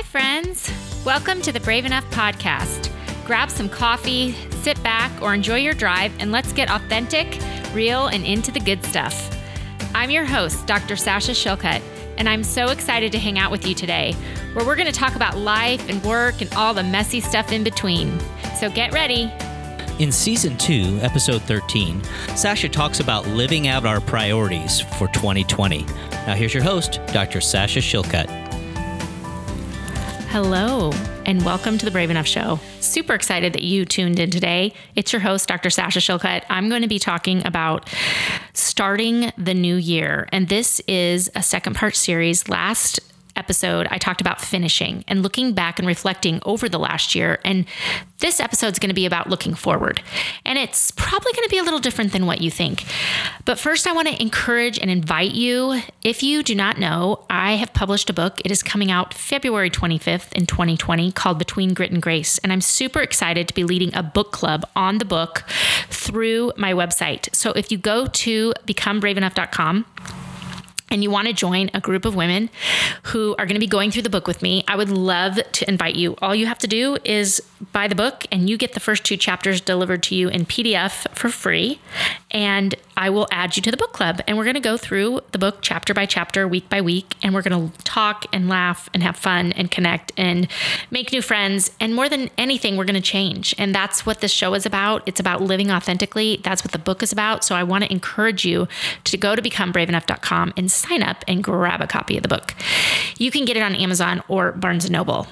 Hi, friends. Welcome to the Brave Enough podcast. Grab some coffee, sit back, or enjoy your drive, and let's get authentic, real, and into the good stuff. I'm your host, Dr. Sasha Shillcutt, and I'm so excited to hang out with you today, where we're going to talk about life and work and all the messy stuff in between. So get ready. In season 2, episode 13, Sasha talks about living out our priorities for 2020. Now, here's your host, Dr. Sasha Shillcutt. Hello, and welcome to the Brave Enough Show. Super excited that you tuned in today. It's your host, Dr. Sasha Shillcutt. I'm going to be talking about starting the new year, and this is a second part series. Last episode, I talked about finishing and looking back and reflecting over the last year. And this episode is going to be about looking forward. And it's probably going to be a little different than what you think. But first, I want to encourage and invite you. If you do not know, I have published a book. It is coming out February 25th in 2020 called Between Grit and Grace. And I'm super excited to be leading a book club on the book through my website. So if you go to becomebraveenough.com, and you want to join a group of women who are going to be going through the book with me, I would love to invite you. All you have to do is buy the book, and you get the first two chapters delivered to you in PDF for free. And I will add you to the book club. And we're going to go through the book chapter by chapter, week by week. And we're going to talk and laugh and have fun and connect and make new friends. And more than anything, we're going to change. And that's what this show is about. It's about living authentically. That's what the book is about. So I want to encourage you to go to becomebraveenough.com and sign up and grab a copy of the book. You can get it on Amazon or Barnes and Noble.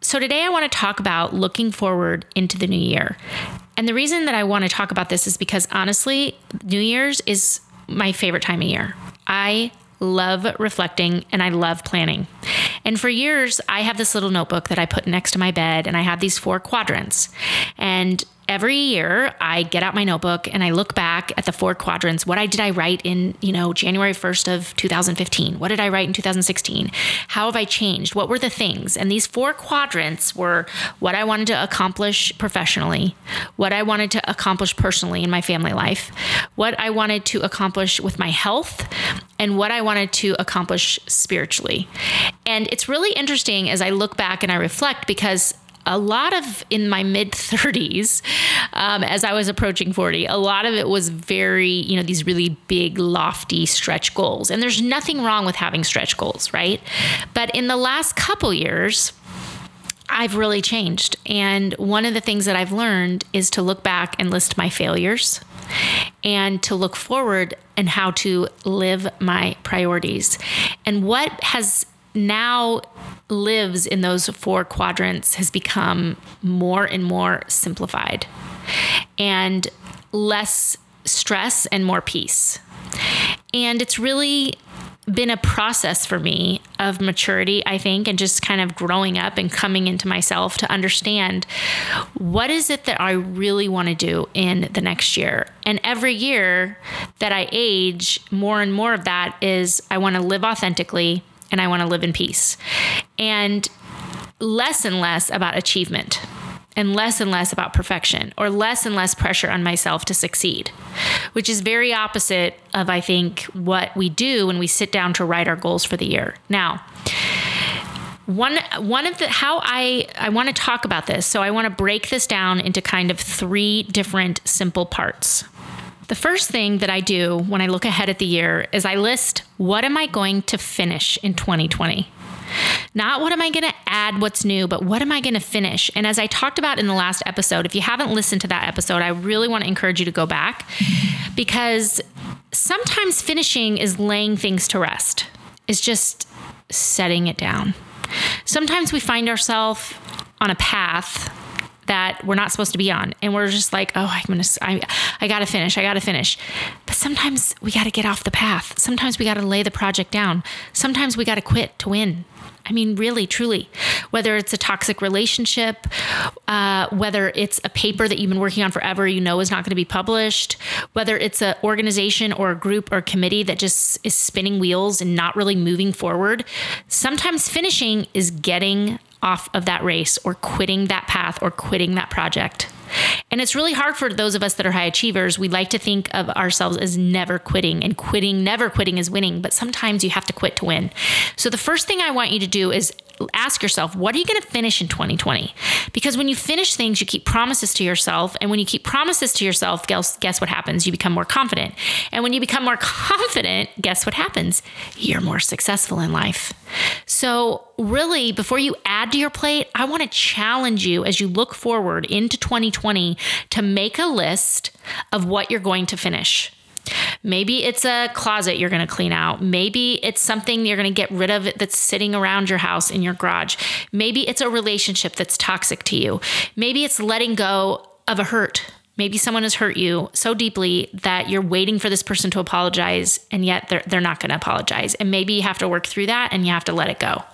So, today I want to talk about looking forward into the new year. And the reason that I want to talk about this is because honestly, New Year's is my favorite time of year. I love reflecting and I love planning. And for years, I have this little notebook that I put next to my bed, and I have these four quadrants. And every year I get out my notebook and I look back at the four quadrants. What I did I write in, you know, January 1st of 2015? What did I write in 2016? How have I changed? What were the things? And these four quadrants were what I wanted to accomplish professionally, what I wanted to accomplish personally in my family life, what I wanted to accomplish with my health, and what I wanted to accomplish spiritually. And it's really interesting as I look back and I reflect because a lot of in my mid 30s, um, as I was approaching 40, a lot of it was very, you know, these really big, lofty stretch goals. And there's nothing wrong with having stretch goals, right? But in the last couple years, I've really changed. And one of the things that I've learned is to look back and list my failures and to look forward and how to live my priorities. And what has now lives in those four quadrants has become more and more simplified and less stress and more peace. And it's really been a process for me of maturity, I think, and just kind of growing up and coming into myself to understand what is it that I really want to do in the next year. And every year that I age, more and more of that is I want to live authentically and I want to live in peace. And less and less about achievement and less and less about perfection or less and less pressure on myself to succeed, which is very opposite of, I think, what we do when we sit down to write our goals for the year. Now, one one of the how I I want to talk about this. So I want to break this down into kind of three different simple parts. The first thing that I do when I look ahead at the year is I list what am I going to finish in 2020? Not what am I going to add what's new, but what am I going to finish? And as I talked about in the last episode, if you haven't listened to that episode, I really want to encourage you to go back because sometimes finishing is laying things to rest, is just setting it down. Sometimes we find ourselves on a path that we're not supposed to be on. And we're just like oh i'm gonna i, I gotta finish i gotta finish. But sometimes we gotta get off the path. Sometimes we gotta lay the project down. Sometimes we gotta quit to win. I mean, really, truly, whether it's a toxic relationship, uh, whether it's a paper that you've been working on forever, you know is not going to be published, whether it's an organization or a group or committee that just is spinning wheels and not really moving forward, sometimes finishing is getting off of that race or quitting that path or quitting that project. And it's really hard for those of us that are high achievers. We like to think of ourselves as never quitting, and quitting, never quitting is winning, but sometimes you have to quit to win. So, the first thing I want you to do is ask yourself, what are you going to finish in 2020? Because when you finish things, you keep promises to yourself. And when you keep promises to yourself, guess, guess what happens? You become more confident. And when you become more confident, guess what happens? You're more successful in life. So, really, before you add to your plate, I want to challenge you as you look forward into 2020 to make a list of what you're going to finish. Maybe it's a closet you're going to clean out. Maybe it's something you're going to get rid of that's sitting around your house in your garage. Maybe it's a relationship that's toxic to you. Maybe it's letting go of a hurt. Maybe someone has hurt you so deeply that you're waiting for this person to apologize and yet they're, they're not going to apologize. And maybe you have to work through that and you have to let it go.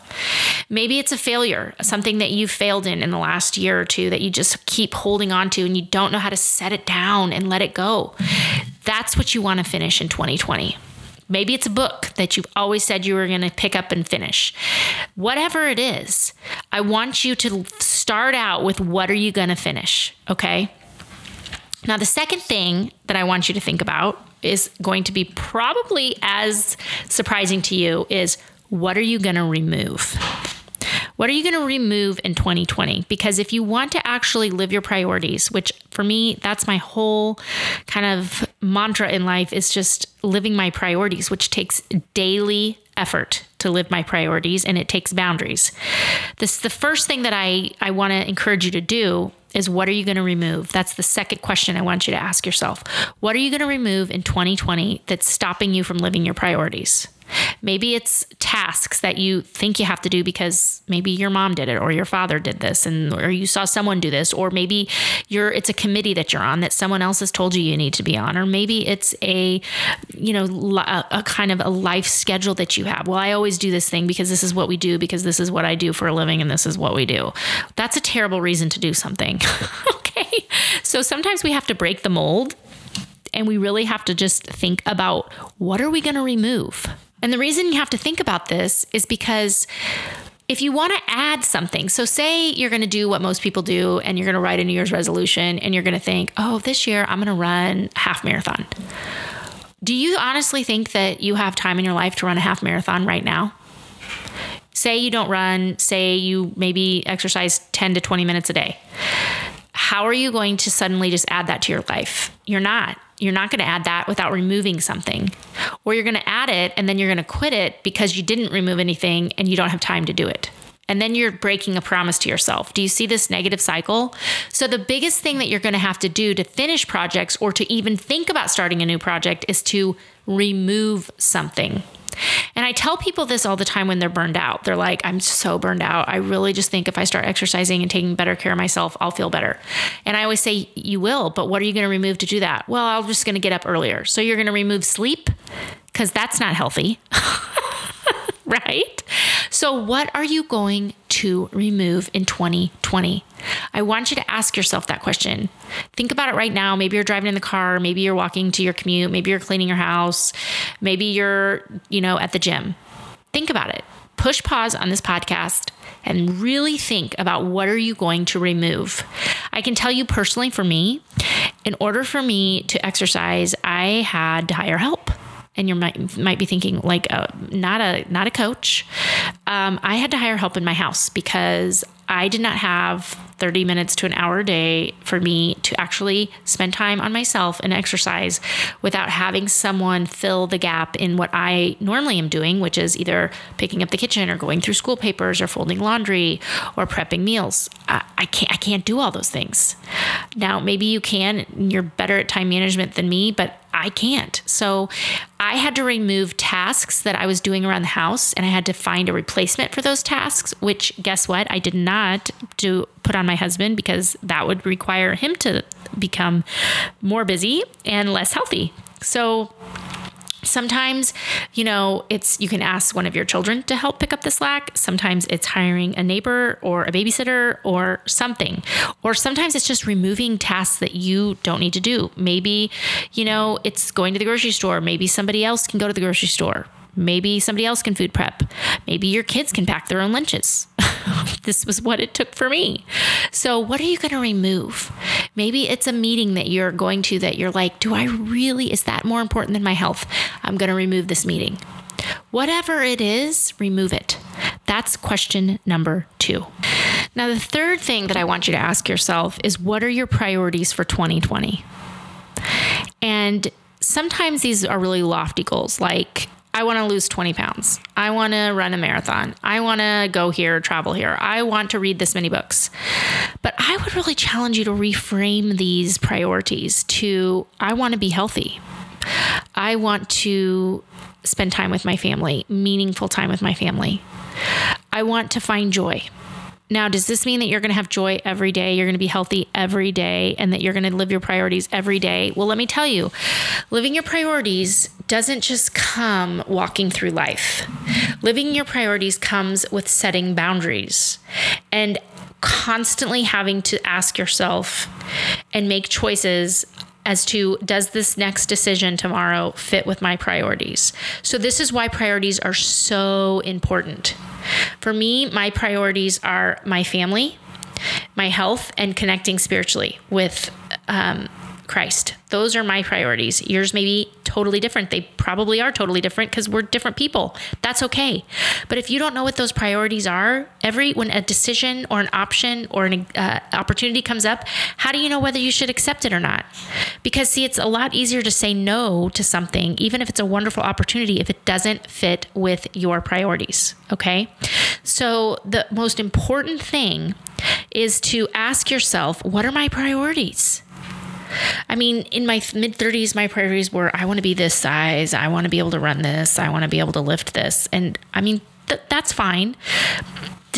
Maybe it's a failure, something that you failed in in the last year or two that you just keep holding on to and you don't know how to set it down and let it go. That's what you want to finish in 2020. Maybe it's a book that you've always said you were going to pick up and finish. Whatever it is, I want you to start out with what are you going to finish, okay? Now, the second thing that I want you to think about is going to be probably as surprising to you is what are you going to remove? What are you going to remove in 2020? Because if you want to actually live your priorities, which for me, that's my whole kind of mantra in life is just living my priorities, which takes daily effort to live my priorities and it takes boundaries. This the first thing that I I want to encourage you to do is what are you going to remove? That's the second question I want you to ask yourself. What are you going to remove in 2020 that's stopping you from living your priorities? Maybe it's tasks that you think you have to do because maybe your mom did it or your father did this and or you saw someone do this or maybe you're it's a committee that you're on that someone else has told you you need to be on or maybe it's a you know a, a kind of a life schedule that you have. Well, I always do this thing because this is what we do because this is what I do for a living and this is what we do. That's a terrible reason to do something. okay? So sometimes we have to break the mold and we really have to just think about what are we going to remove? And the reason you have to think about this is because if you want to add something, so say you're going to do what most people do and you're going to write a New Year's resolution and you're going to think, oh, this year I'm going to run half marathon. Do you honestly think that you have time in your life to run a half marathon right now? Say you don't run, say you maybe exercise 10 to 20 minutes a day. How are you going to suddenly just add that to your life? You're not you're not going to add that without removing something. Or you're going to add it and then you're going to quit it because you didn't remove anything and you don't have time to do it. And then you're breaking a promise to yourself. Do you see this negative cycle? So, the biggest thing that you're going to have to do to finish projects or to even think about starting a new project is to remove something. And I tell people this all the time when they're burned out. They're like, I'm so burned out. I really just think if I start exercising and taking better care of myself, I'll feel better. And I always say, You will, but what are you going to remove to do that? Well, I'm just going to get up earlier. So you're going to remove sleep because that's not healthy. right? So, what are you going to remove in 2020? I want you to ask yourself that question. Think about it right now. Maybe you're driving in the car, maybe you're walking to your commute, maybe you're cleaning your house, maybe you're, you know, at the gym. Think about it. Push pause on this podcast and really think about what are you going to remove. I can tell you personally for me, in order for me to exercise, I had to hire help and you might might be thinking like uh, not a not a coach. Um, I had to hire help in my house because I did not have 30 minutes to an hour a day for me to actually spend time on myself and exercise without having someone fill the gap in what I normally am doing, which is either picking up the kitchen or going through school papers or folding laundry or prepping meals. I, I can't I can't do all those things. Now maybe you can, you're better at time management than me, but I can't. So I had to remove tasks that I was doing around the house and I had to find a replacement for those tasks, which guess what? I did not do put on my husband because that would require him to become more busy and less healthy. So Sometimes, you know, it's you can ask one of your children to help pick up the slack. Sometimes it's hiring a neighbor or a babysitter or something. Or sometimes it's just removing tasks that you don't need to do. Maybe, you know, it's going to the grocery store. Maybe somebody else can go to the grocery store. Maybe somebody else can food prep. Maybe your kids can pack their own lunches. this was what it took for me. So, what are you going to remove? Maybe it's a meeting that you're going to that you're like, do I really, is that more important than my health? I'm going to remove this meeting. Whatever it is, remove it. That's question number two. Now, the third thing that I want you to ask yourself is what are your priorities for 2020? And sometimes these are really lofty goals, like I want to lose 20 pounds. I want to run a marathon. I want to go here, travel here. I want to read this many books. But I would really challenge you to reframe these priorities to I want to be healthy. I want to spend time with my family, meaningful time with my family. I want to find joy. Now, does this mean that you're going to have joy every day? You're going to be healthy every day and that you're going to live your priorities every day? Well, let me tell you, living your priorities doesn't just come walking through life. Living your priorities comes with setting boundaries and constantly having to ask yourself and make choices as to does this next decision tomorrow fit with my priorities? So, this is why priorities are so important. For me, my priorities are my family, my health, and connecting spiritually with um, Christ. Those are my priorities. Yours may be totally different. They probably are totally different because we're different people. That's okay. But if you don't know what those priorities are, every when a decision or an option or an uh, opportunity comes up, how do you know whether you should accept it or not? Because see, it's a lot easier to say no to something, even if it's a wonderful opportunity, if it doesn't fit with your priorities. Okay. So the most important thing is to ask yourself, what are my priorities? I mean, in my mid 30s, my priorities were I want to be this size, I want to be able to run this, I want to be able to lift this. And I mean, th- that's fine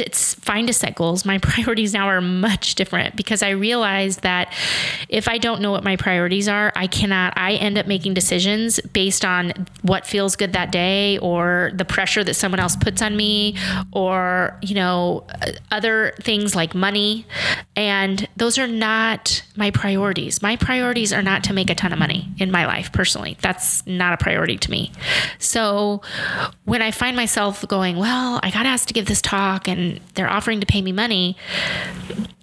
it's fine to set goals. My priorities now are much different because I realize that if I don't know what my priorities are, I cannot, I end up making decisions based on what feels good that day or the pressure that someone else puts on me or, you know, other things like money. And those are not my priorities. My priorities are not to make a ton of money in my life personally. That's not a priority to me. So when I find myself going, well, I got asked to give this talk and and they're offering to pay me money,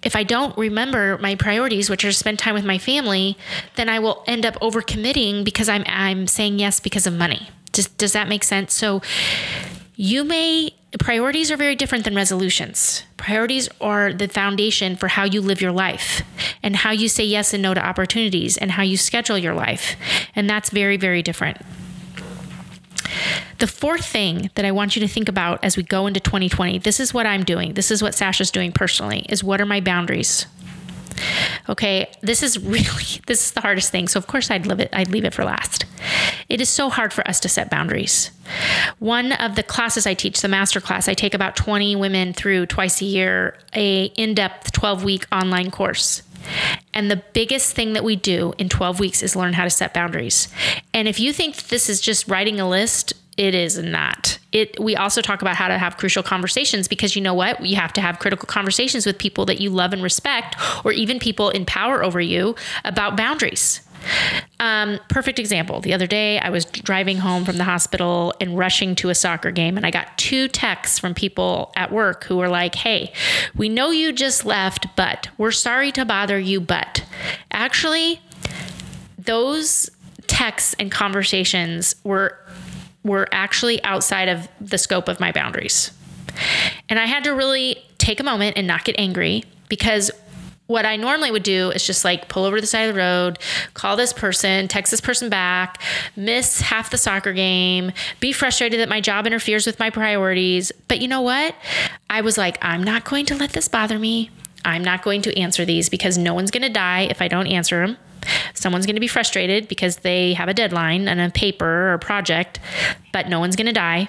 if I don't remember my priorities, which are spend time with my family, then I will end up overcommitting because I'm I'm saying yes because of money. Does does that make sense? So you may priorities are very different than resolutions. Priorities are the foundation for how you live your life and how you say yes and no to opportunities and how you schedule your life. And that's very very different. The fourth thing that I want you to think about as we go into 2020, this is what I'm doing. This is what Sasha's doing personally, is what are my boundaries? Okay, this is really this is the hardest thing. So of course I'd leave it I'd leave it for last. It is so hard for us to set boundaries. One of the classes I teach, the master class, I take about 20 women through twice a year a in-depth 12-week online course. And the biggest thing that we do in 12 weeks is learn how to set boundaries. And if you think this is just writing a list, it is not. It we also talk about how to have crucial conversations because you know what? You have to have critical conversations with people that you love and respect or even people in power over you about boundaries. Um, perfect example. The other day, I was driving home from the hospital and rushing to a soccer game, and I got two texts from people at work who were like, Hey, we know you just left, but we're sorry to bother you. But actually, those texts and conversations were were actually outside of the scope of my boundaries. And I had to really take a moment and not get angry because what I normally would do is just like pull over to the side of the road, call this person, text this person back, miss half the soccer game, be frustrated that my job interferes with my priorities. But you know what? I was like, I'm not going to let this bother me. I'm not going to answer these because no one's going to die if I don't answer them. Someone's going to be frustrated because they have a deadline and a paper or project, but no one's going to die.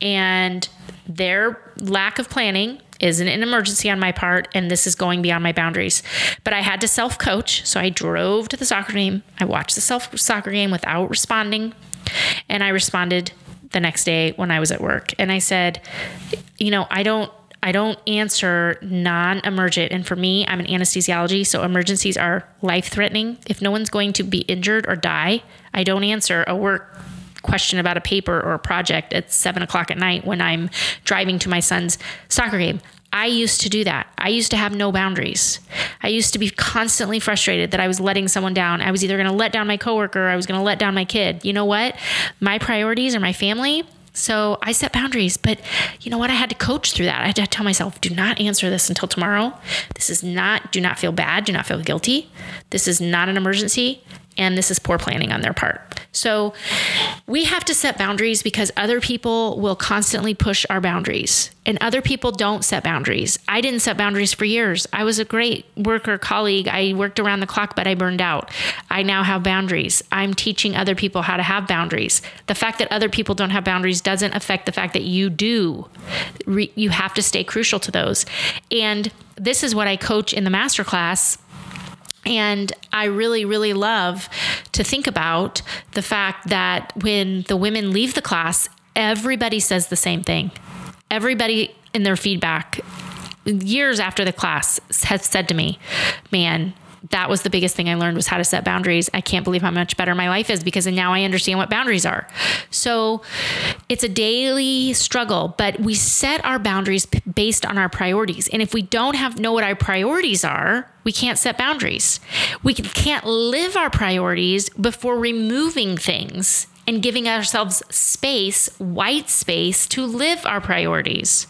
And their lack of planning isn't an emergency on my part, and this is going beyond my boundaries. But I had to self coach. So I drove to the soccer game. I watched the self soccer game without responding. And I responded the next day when I was at work. And I said, you know, I don't I don't answer non emergent. And for me, I'm an anesthesiology, so emergencies are life threatening. If no one's going to be injured or die, I don't answer a work question about a paper or a project at seven o'clock at night when I'm driving to my son's soccer game. I used to do that. I used to have no boundaries. I used to be constantly frustrated that I was letting someone down. I was either going to let down my coworker or I was going to let down my kid. You know what? My priorities are my family So I set boundaries, but you know what? I had to coach through that. I had to tell myself, do not answer this until tomorrow. This is not, do not feel bad. Do not feel guilty. This is not an emergency. And this is poor planning on their part. So we have to set boundaries because other people will constantly push our boundaries and other people don't set boundaries. I didn't set boundaries for years. I was a great worker colleague. I worked around the clock, but I burned out. I now have boundaries. I'm teaching other people how to have boundaries. The fact that other people don't have boundaries doesn't affect the fact that you do. you have to stay crucial to those. And this is what I coach in the masterclass and I really, really love to think about the fact that when the women leave the class, everybody says the same thing. Everybody in their feedback, years after the class, has said to me, Man, that was the biggest thing I learned was how to set boundaries. I can't believe how much better my life is because now I understand what boundaries are. So it's a daily struggle, but we set our boundaries based on our priorities. And if we don't have know what our priorities are, we can't set boundaries. We can't live our priorities before removing things and giving ourselves space, white space, to live our priorities.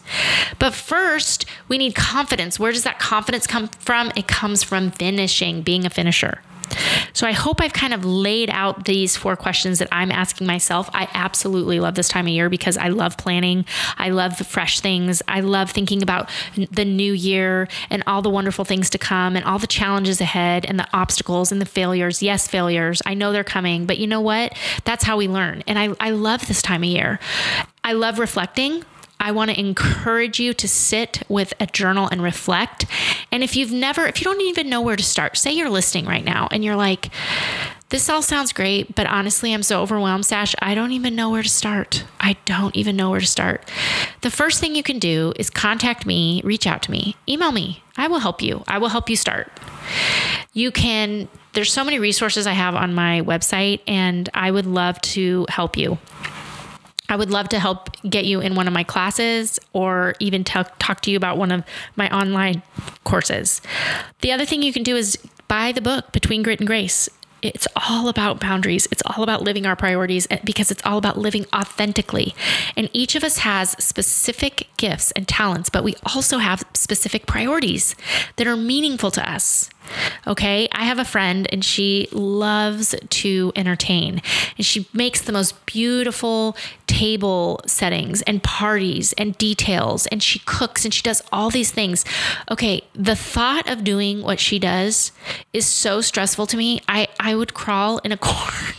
But first, we need confidence. Where does that confidence come from? It comes from finishing, being a finisher. So I hope I've kind of laid out these four questions that I'm asking myself. I absolutely love this time of year because I love planning. I love the fresh things. I love thinking about the new year and all the wonderful things to come and all the challenges ahead and the obstacles and the failures. Yes, failures. I know they're coming, but you know what? That's how we learn. And I, I love this time of year. I love reflecting. I want to encourage you to sit with a journal and reflect. And if you've never, if you don't even know where to start, say you're listening right now and you're like, this all sounds great, but honestly, I'm so overwhelmed, Sash. I don't even know where to start. I don't even know where to start. The first thing you can do is contact me, reach out to me, email me. I will help you. I will help you start. You can, there's so many resources I have on my website, and I would love to help you. I would love to help get you in one of my classes or even talk, talk to you about one of my online courses. The other thing you can do is buy the book, Between Grit and Grace. It's all about boundaries. It's all about living our priorities eh, because it's all about living authentically. And each of us has specific gifts and talents, but we also have specific priorities that are meaningful to us. Okay. I have a friend and she loves to entertain and she makes the most beautiful table settings and parties and details and she cooks and she does all these things. Okay. The thought of doing what she does is so stressful to me. I, I would crawl in a corner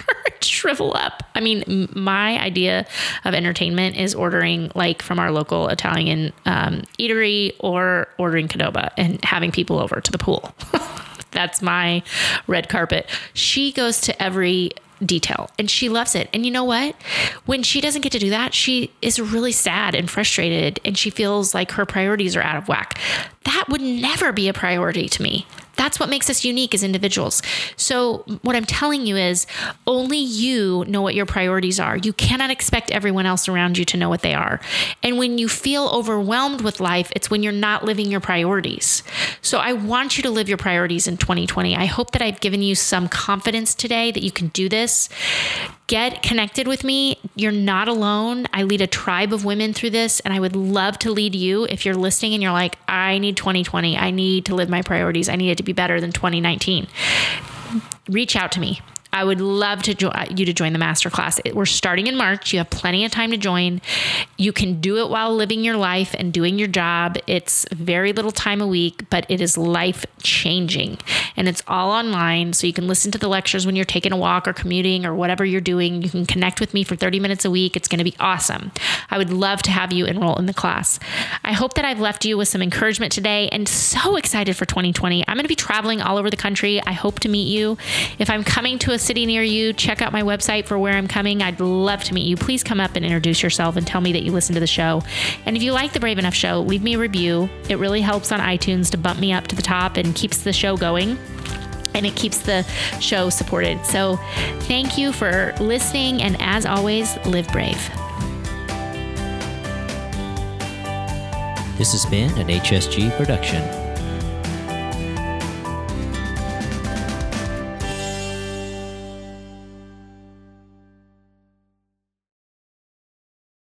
shrivel up. I mean, my idea of entertainment is ordering like from our local Italian um, eatery or ordering Qdoba and having people over to the pool. That's my red carpet. She goes to every detail and she loves it. And you know what? When she doesn't get to do that, she is really sad and frustrated and she feels like her priorities are out of whack. That would never be a priority to me. That's what makes us unique as individuals. So, what I'm telling you is only you know what your priorities are. You cannot expect everyone else around you to know what they are. And when you feel overwhelmed with life, it's when you're not living your priorities. So, I want you to live your priorities in 2020. I hope that I've given you some confidence today that you can do this get connected with me. You're not alone. I lead a tribe of women through this, and I would love to lead you if you're listening and you're like, I need 2020. I need to live my priorities. I need it to be better than 2019. Reach out to me. I would love to jo- uh, you to join the masterclass. We're starting in March. You have plenty of time to join. You can do it while living your life and doing your job. It's very little time a week, but it is life changing. And it's all online. So you can listen to the lectures when you're taking a walk or commuting or whatever you're doing. You can connect with me for 30 minutes a week. It's going to be awesome. I would love to have you enroll in the class. I hope that I've left you with some encouragement today and so excited for 2020. I'm going to be traveling all over the country. I hope to meet you. If I'm coming to a city near you, check out my website for where I'm coming. I'd love to meet you. Please come up and introduce yourself and tell me that you listen to the show. And if you like the Brave Enough show, leave me a review. It really helps on iTunes to bump me up to the top and keeps the show going and it keeps the show supported. So, thank you for listening, and as always, live brave. This has been an HSG production.